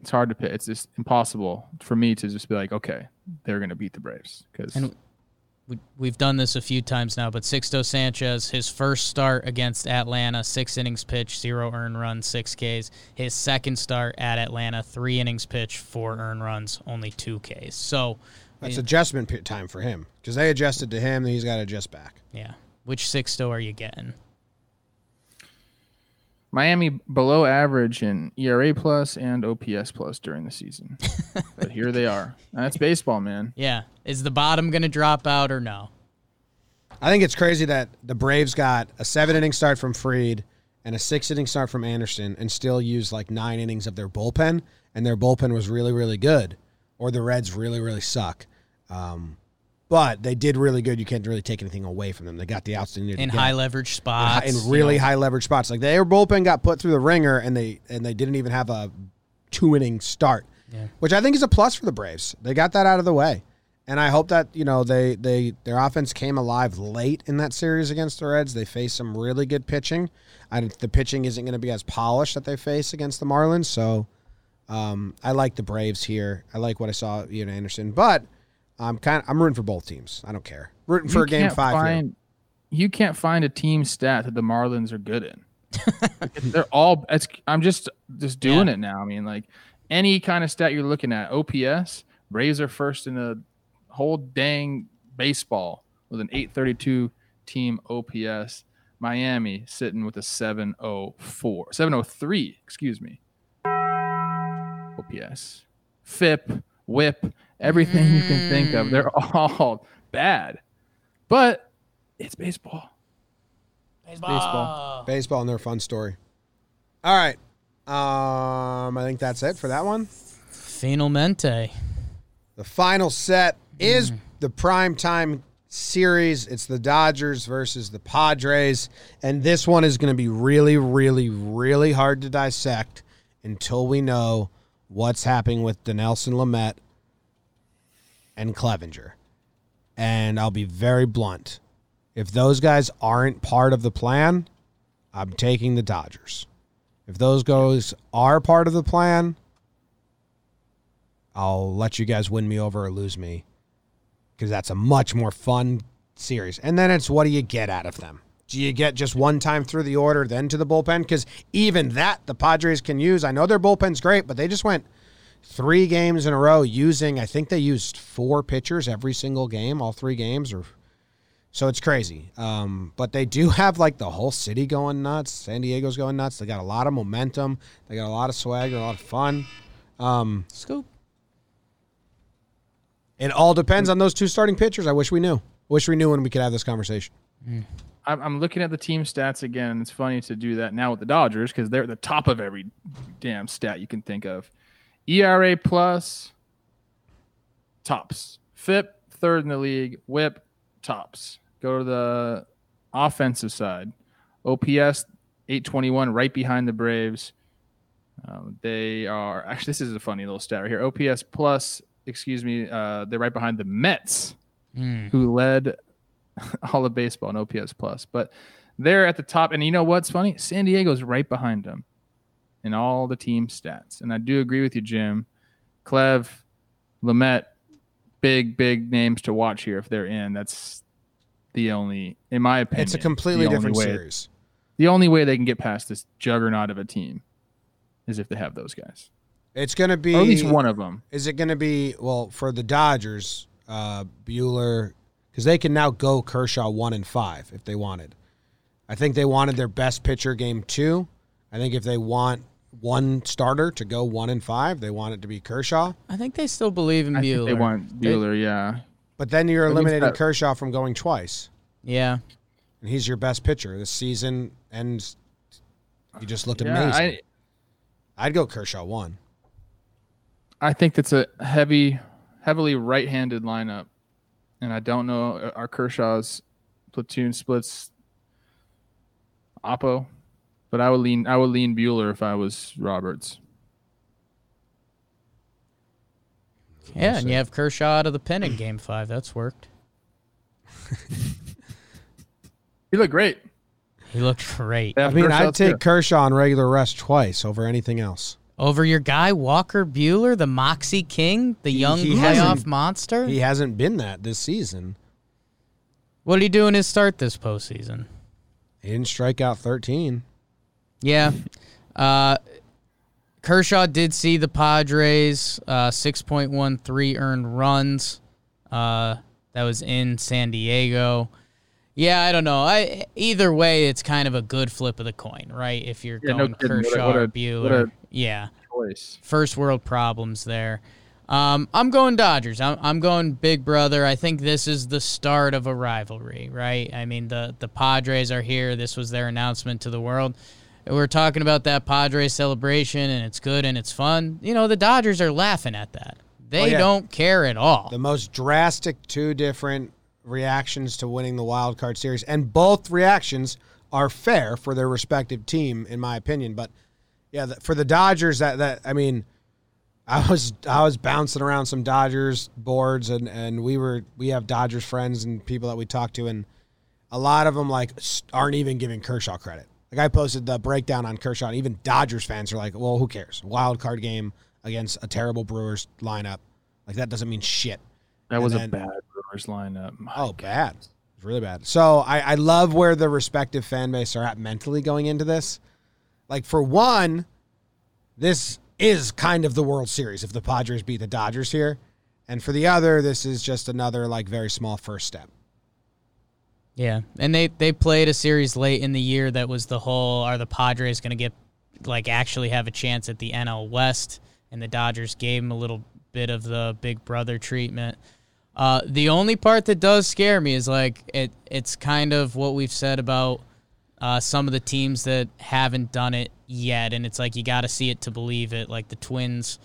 It's hard to pick. It's just impossible for me to just be like, okay, they're going to beat the Braves because And we, we've done this a few times now, but Sixto Sanchez, his first start against Atlanta, six innings pitch, zero earned runs, six Ks. His second start at Atlanta, three innings pitch, four earned runs, only two Ks. So, That's adjustment time for him because they adjusted to him, then he's got to adjust back. yeah. Which six Sixto are you getting? Miami below average in ERA plus and OPS plus during the season. but here they are. That's baseball, man. Yeah. Is the bottom going to drop out or no? I think it's crazy that the Braves got a seven inning start from Fried and a six inning start from Anderson and still used like nine innings of their bullpen, and their bullpen was really, really good, or the Reds really, really suck. Um, but they did really good. You can't really take anything away from them. They got the outs In high leverage spots. in you really know. high leverage spots. Like their bullpen got put through the ringer, and they and they didn't even have a two inning start, Yeah. which I think is a plus for the Braves. They got that out of the way, and I hope that you know they they their offense came alive late in that series against the Reds. They faced some really good pitching. I, the pitching isn't going to be as polished that they face against the Marlins, so um, I like the Braves here. I like what I saw Ian Anderson, but I'm kind of I'm rooting for both teams. I don't care. Rooting for You a game five. Find, you can't find a team stat that the Marlins are good in. They're all. It's, I'm just just doing Yeah. it now. I mean, like any kind of stat you're looking at, OPS, Braves are first in the whole dang baseball with an 832 team OPS. Miami sitting with a 704, 703, excuse me. OPS, FIP, WHIP, everything you can think of. They're all bad, but it's baseball. baseball. baseball and their fun story. All right. Um, I think that's it for that one. Finalmente. The final set is the prime time series. It's the Dodgers versus the Padres, and this one is going to be really, really, really hard to dissect until we know what's happening with Dinelson Lamet and Clevenger. And I'll be very blunt. If those guys aren't part of the plan, I'm taking the Dodgers. If those guys are part of the plan, I'll let you guys win me over or lose me because that's a much more fun series. And then it's what do you get out of them? Do you get just one time through the order, then to the bullpen? Because even that the Padres can use. I know their bullpen's great, but they just went three games in a row using. I think they used four pitchers every single game, all three games, or so it's crazy. Um, but they do have like the whole city going nuts. San Diego's going nuts. They got a lot of momentum. They got a lot of swagger, a lot of fun. Um, Scoop. it all depends on those two starting pitchers. I wish we knew. Wish we knew when we could have this conversation. I'm, I'm looking at the team stats again. It's funny to do that now with the Dodgers because they're at the top of every damn stat you can think of. ERA plus tops. FIP third in the league. WHIP tops. Go to the offensive side. OPS 821 right behind the Braves. Um, they are actually this is a funny little stat right here. OPS plus, excuse me, uh, they're right behind the Mets Mm. who led all of baseball in OPS plus. But they're at the top, and you know what's funny? San Diego's right behind them in all the team stats. And I do agree with you, Jim. Clev, Lamet, big big names to watch here if they're in. That's the only, in my opinion, It's a completely different way- series. The only way they can get past this juggernaut of a team is if they have those guys, It's going to be or at least one of them. Is it going to be well for the Dodgers? Uh, Buehler, because they can now go Kershaw one and five if they wanted. I think they wanted their best pitcher game two. I think if they want one starter to go one and five, they want it to be Kershaw. I think they still believe in I Buehler. think they want Buehler, yeah. But then you're That eliminating that- Kershaw from going twice, yeah. and he's your best pitcher this season. And you just looked Yeah, amazing. I, I'd go Kershaw one. I think that's a heavy, heavily right-handed lineup, and I don't know uh, our Kershaw's platoon splits Oppo, but I would lean I would lean Buehler if I was Roberts. Yeah, and you have Kershaw out of the pen in game five. That's worked. He looked great. He looked great. I mean, Kershaw I'd take too. Kershaw on regular rest twice over anything else. Over your guy Walker Buehler, the Moxie King, the young he playoff monster. He hasn't been that this season. what did he do in his start this postseason? He didn't strike out 13. Yeah. Uh, Kershaw did see the Padres, uh, 6.13 earned runs. Uh, that was in San Diego. Yeah, I don't know. I either way, it's kind of a good flip of the coin, right? If you're Yeah, no going kidding. What a- Kershaw what a- or what Buehler, a- yeah, Choice. first world problems there. Um, I'm going Dodgers. I'm, I'm going Big Brother. I think this is the start of a rivalry, right? I mean, the the Padres are here. This was their announcement to the world. We're talking about that Padres celebration, and it's good and it's fun. You know, the Dodgers are laughing at that. They Oh, yeah. don't care at all. The most drastic two different reactions to winning the wild card series, and both reactions are fair for their respective team, in my opinion. But yeah, the, for the Dodgers, that that I mean, I was I was bouncing around some Dodgers boards, and and we were we have Dodgers friends and people that we talk to, and a lot of them like aren't even giving Kershaw credit. Like I posted the breakdown on Kershaw, and even Dodgers fans are like, "Well, who cares? Wild card game against a terrible Brewers lineup, like that doesn't mean shit." That And was then- a bad Brewers lineup. My Oh, bad. Really bad. So I, I love where the respective fan base are at mentally going into this. Like for one, this is kind of the World Series if the Padres beat the Dodgers here. And for the other, this is just another like very small first step. Yeah, and they they played a series late in the year that was the whole are the Padres going to get like actually have a chance at the NL West, and the Dodgers gave them a little bit of the Big Brother treatment. Uh, the only part that does scare me is like it it's kind of what we've said about uh, some of the teams that haven't done it yet, and it's like you got to see it to believe it. Like the Twins,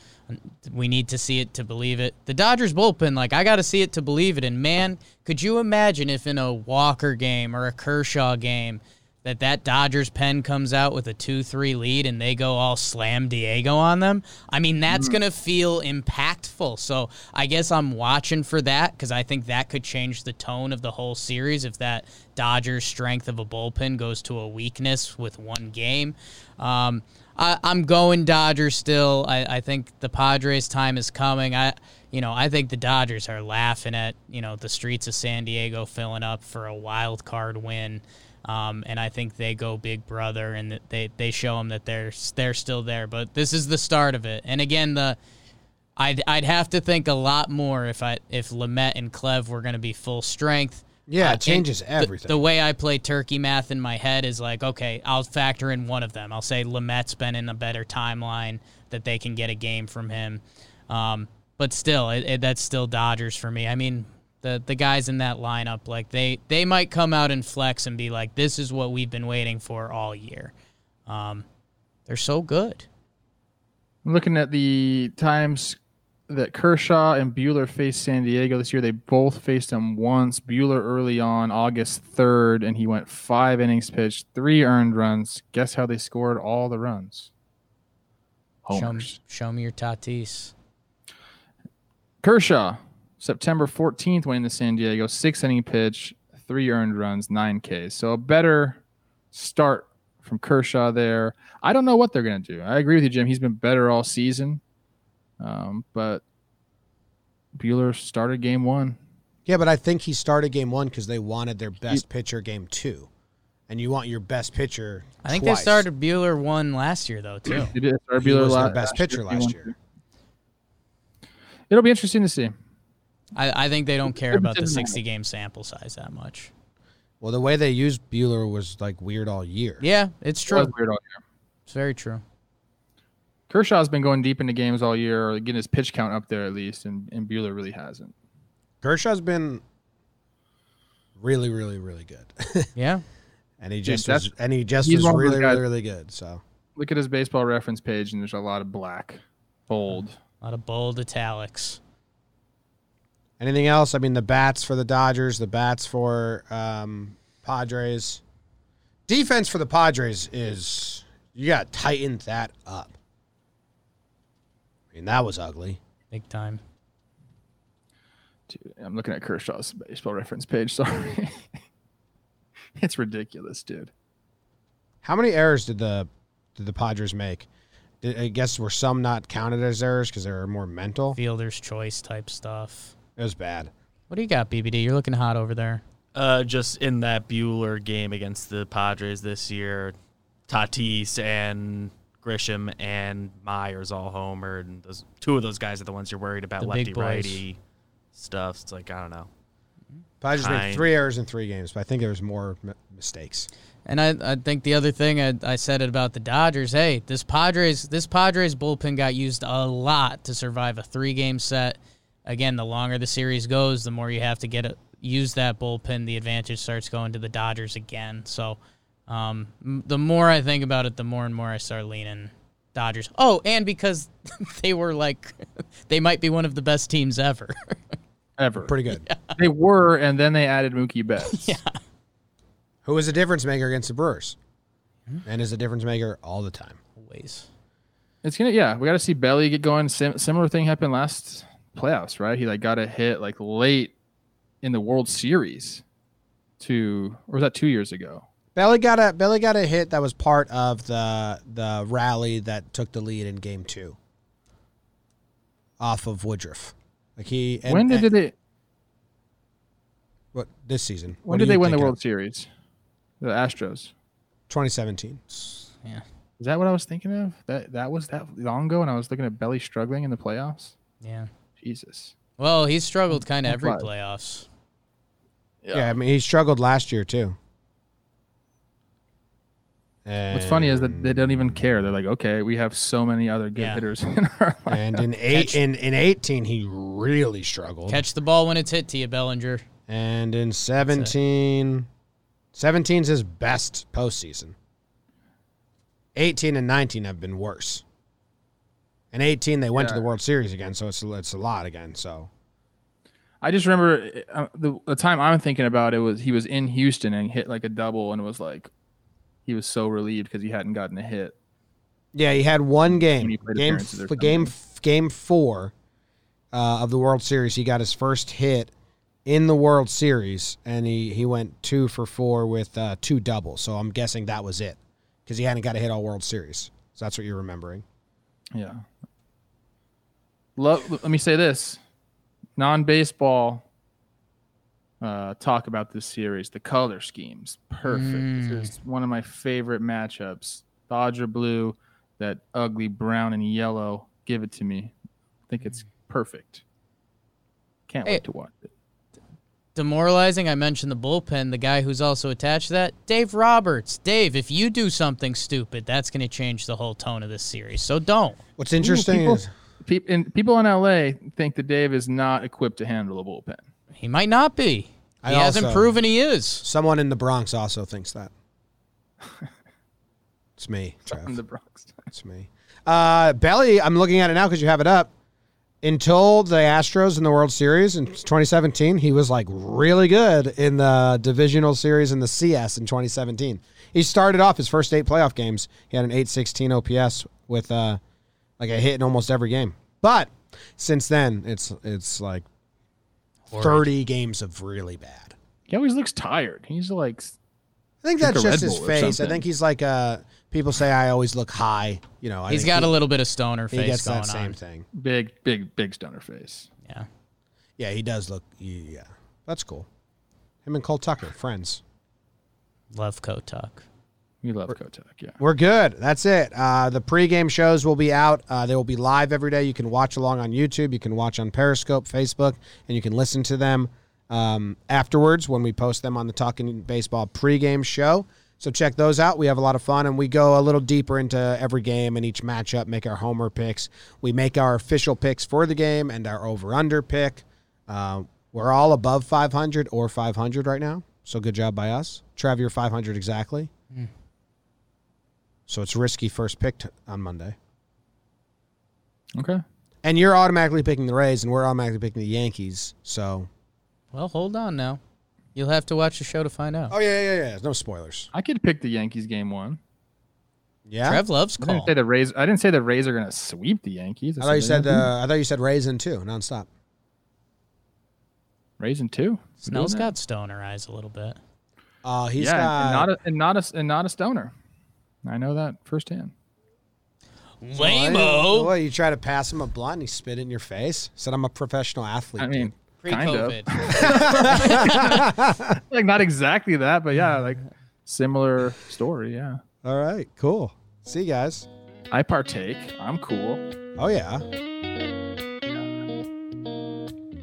we need to see it to believe it. The Dodgers bullpen, like I got to see it to believe it. And man, could you imagine if in a Walker game or a Kershaw game that that Dodgers pen comes out with a two-three lead and they go all slam Diego on them? I mean, that's gonna feel impactful. So I guess I'm watching for that because I think that could change the tone of the whole series if that Dodgers strength of a bullpen goes to a weakness with one game. Um, I, I'm going Dodgers still. I, I think the Padres' time is coming. I, you know, I think the Dodgers are laughing at you know the streets of San Diego filling up for a wild card win, um, and I think they go Big Brother and they they show them that they're they're still there. But this is the start of it. And again, the I'd I'd have to think a lot more if I if Lamet and Clev were going to be full strength. Yeah, Uh, it changes the- everything. The, way I play turkey math in my head is like, okay, I'll factor in one of them. I'll say Lamet's been in a better timeline that they can get a game from him. Um, but still, it, it, that's still Dodgers for me. I mean, the the guys in that lineup, like they they might come out and flex and be like, this is what we've been waiting for all year. Um, they're so good. I'm looking at the times that Kershaw and Buehler faced San Diego this year. They both faced him once. Buehler early on, August 3rd, and he went five innings pitched, three earned runs. Guess how they scored all the runs? Show, me- show me your Tatis. Kershaw, September 14th, went into San Diego, six inning pitch, three earned runs, nine Ks. So a better start from Kershaw there. I don't know what they're going to do. I agree with you, Jim. He's been better all season. Um, but Buehler started game one. Yeah, but I think he started game one because they wanted their best pitcher game two. And you want your best pitcher. I think twice. they started Buehler one last year though too. He did start He Buehler was their la- best pitcher last one, year. too. It'll be interesting to see. I, I think they don't care about the 60 game sample size that much. Well, the way they used Buehler was like weird all year. Yeah, it's It true. was weird all year. It's very true. Kershaw's been going deep into games all year, or getting his pitch count up there at least, and, and Buehler really hasn't. Kershaw's been really, really, really good. Yeah. and he Dude, just was, and he just he's was one of those really, really, really good. So Look at his baseball reference page, and there's a lot of black, bold. A lot of bold italics. Anything else? I mean, the bats for the Dodgers, the bats for um, Padres. Defense for the Padres is you got to tighten that up. I mean, that was ugly. Big time. Dude, I'm looking at Kershaw's baseball reference page. Sorry, it's ridiculous, dude. How many errors did the did the Padres make? Did- I guess were some not counted as errors because they were more mental. Fielder's choice type stuff. It was bad. What do you got, BBD? You're looking hot over there. Uh, just in that Buehler game against the Padres this year, Tatis and Grisham and Myers all homered, and those two of those guys are the ones you're worried about The lefty righty stuff. It's like I don't know. Padres made three errors in three games, but I think there was more m- mistakes. And I, I think the other thing I, I said it about the Dodgers. Hey, this Padres this Padres bullpen got used a lot to survive a three game set. Again, the longer the series goes, the more you have to get a, use that bullpen. The advantage starts going to the Dodgers again. So, um, the more I think about it, the more and more I start leaning Dodgers. Oh, and because they were like, they might be one of the best teams ever. Ever. Pretty good. They were, and then they added Mookie Betts. yeah. Who was a difference maker against the Brewers? And is a difference maker all the time. Always. It's gonna yeah. We got to see Belly get going. Sim- similar thing happened last playoffs, right? He like got a hit like late in the World Series. To or was that two years ago? Belly got a Belly got a hit that was part of the the rally that took the lead in game two. Off of Woodruff. Like he and, when did and- they? what this season? When What did they win the think of? World Series? The Astros. 2017. Yeah. Is that what I was thinking of? That that was that long ago, and I was looking at Belly struggling in the playoffs. Yeah. Jesus. Well, he's struggled kind of every flies. playoffs. Yeah. I mean he struggled last year too. What's funny is that they don't even care. They're like, okay, we have so many other good Yeah. hitters in our lineup. And in eight in, in 18 he really struggled. Catch the ball when it's hit to you, Bellinger. And in 17 17's his best postseason. 18 and 19 have been worse. And 18 they went to the World Series again, so it's it's a lot again. So I just remember uh, the, the time I'm thinking about it was he was in Houston and hit like a double, and it was like he was so relieved because he hadn't gotten a hit. yeah, he had one game, game f- game f- game four uh, of the World Series. He got his first hit in the World Series, and he he went two for four with uh, two doubles. So I'm guessing that was it because he hadn't got a hit all World Series. So that's what you're remembering. Yeah. Love, let me say this non baseball uh, talk about this series. The color schemes, perfect. Mm. This is one of my favorite matchups. Dodger blue, that ugly brown and yellow. Give it to me. I think it's perfect. Can't Hey. wait to watch it. Demoralizing. I mentioned the bullpen. The guy who's also attached to that, Dave Roberts. Dave, if you do something stupid, that's going to change the whole tone of this series. So don't. What's interesting people- is Pe- and people in LA think that Dave is not equipped to handle a bullpen. He might not be. He I hasn't also- proven he is. someone in the Bronx also thinks that. It's me, Trev. In the Bronx. It's me. Uh, Belly, I'm looking at it now because you have it up. Until the Astros in the World Series in 2017, he was like really good in the divisional series in the CS in 2017. He started off his first eight playoff games. He had an 816 OPS with uh, like a hit in almost every game. But since then, it's it's like 30 games of really bad. He always looks tired. He's like I think that's just his face. I think he's like uh people say I always look high. You know, I He's think got he, a little bit of stoner he face gets going that same on. thing. big, big, big stoner face. Yeah. Yeah, he does look. Yeah, that's cool. Him and Cole Tucker, friends. Love Kotak. We love Kotak, yeah. We're good. That's it. Uh, the pregame shows will be out. Uh, they will be live every day. You can watch along on YouTube. You can watch on Periscope, Facebook, and you can listen to them um, afterwards when we post them on the Talking Baseball pregame show. So check those out. We have a lot of fun, and we go a little deeper into every game and each matchup. Make our homer picks. We make our official picks for the game and our over/under pick. Uh, we're all above 500 or 500 right now. So good job by us. Trev, you're 500 exactly. So it's risky first pick t- on Monday. Okay. And you're automatically picking the Rays, and we're automatically picking the Yankees. So. Well, hold on now. You'll have to watch the show to find out. Oh yeah, yeah, yeah. No spoilers. I could pick the Yankees game one. Yeah. Trev loves I didn't call. say the Rays. I didn't say the Rays are going to sweep the Yankees. I thought you said. gonna Uh, I thought you said Rays in two nonstop. Rays in two. Snell's Doing that? got stoner eyes a little bit. Uh, he's yeah, got. and not a and not a and not a stoner. I know that firsthand. Lame-o. What, you try to pass him a blunt and he spit in your face? Said I'm a professional athlete. I mean, Pre kind of. Like not exactly that, but yeah, like similar story. Yeah, All right, cool. See you guys. I partake. I'm cool. Oh yeah.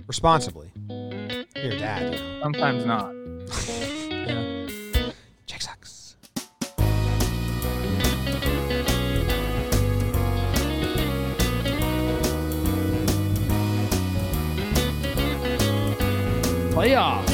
Responsibly. Your dad. Sometimes not. Playoffs.